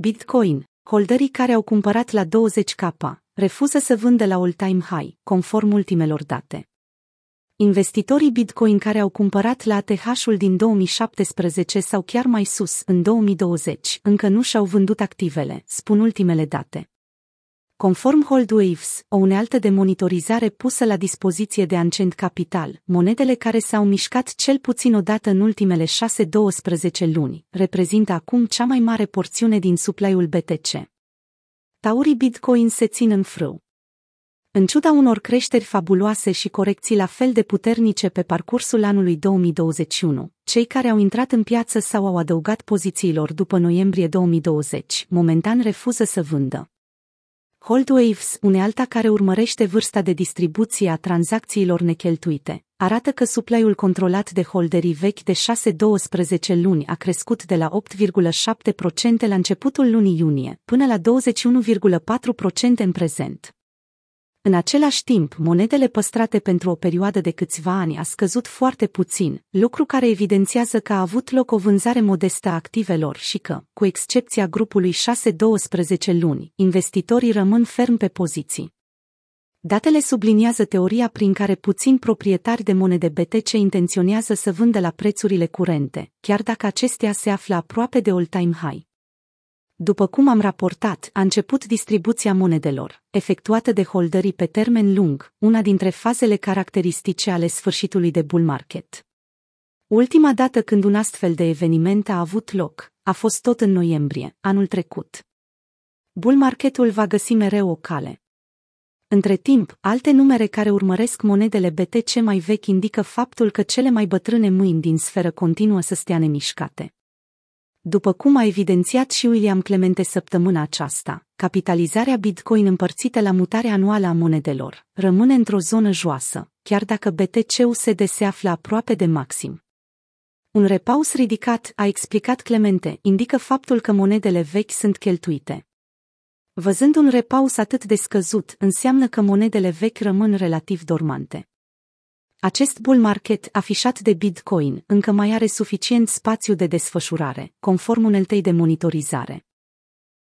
Bitcoin, holderii care au cumpărat la 20k, refuză să vândă la all-time high, conform ultimelor date. Investitorii Bitcoin care au cumpărat la ATH-ul din 2017 sau chiar mai sus, în 2020, încă nu și-au vândut activele, spun ultimele date. Conform HoldWaves, o unealtă de monitorizare pusă la dispoziție de Ancient Capital, monedele care s-au mișcat cel puțin o dată în ultimele 6-12 luni, reprezintă acum cea mai mare porțiune din supply-ul BTC. Taurii Bitcoin se țin în frâu. În ciuda unor creșteri fabuloase și corecții la fel de puternice pe parcursul anului 2021, cei care au intrat în piață sau au adăugat pozițiilor după noiembrie 2020, momentan refuză să vândă. Holdwaves, unealta care urmărește vârsta de distribuție a tranzacțiilor necheltuite, arată că supply-ul controlat de holderii vechi de 6-12 luni a crescut de la 8,7% la începutul lunii iunie până la 21,4% în prezent. În același timp, monedele păstrate pentru o perioadă de câțiva ani a scăzut foarte puțin, lucru care evidențiază că a avut loc o vânzare modestă a activelor și că, cu excepția grupului 6-12 luni, investitorii rămân ferm pe poziții. Datele subliniază teoria prin care puțini proprietari de monede BTC intenționează să vândă la prețurile curente, chiar dacă acestea se află aproape de all-time high. După cum am raportat, a început distribuția monedelor, efectuată de holderii pe termen lung, una dintre fazele caracteristice ale sfârșitului de bull market. Ultima dată când un astfel de eveniment a avut loc, a fost tot în noiembrie, anul trecut. Bull marketul va găsi mereu o cale. Între timp, alte numere care urmăresc monedele BTC mai vechi indică faptul că cele mai bătrâne mâini din sferă continuă să stea nemișcate. După cum a evidențiat și William Clemente săptămâna aceasta, capitalizarea Bitcoin împărțită la mutarea anuală a monedelor rămâne într-o zonă joasă, chiar dacă BTC-USD se află aproape de maxim. Un repaus ridicat, a explicat Clemente, indică faptul că monedele vechi sunt cheltuite. Văzând un repaus atât de scăzut, înseamnă că monedele vechi rămân relativ dormante. Acest bull market afișat de Bitcoin încă mai are suficient spațiu de desfășurare, conform uneltei de monitorizare.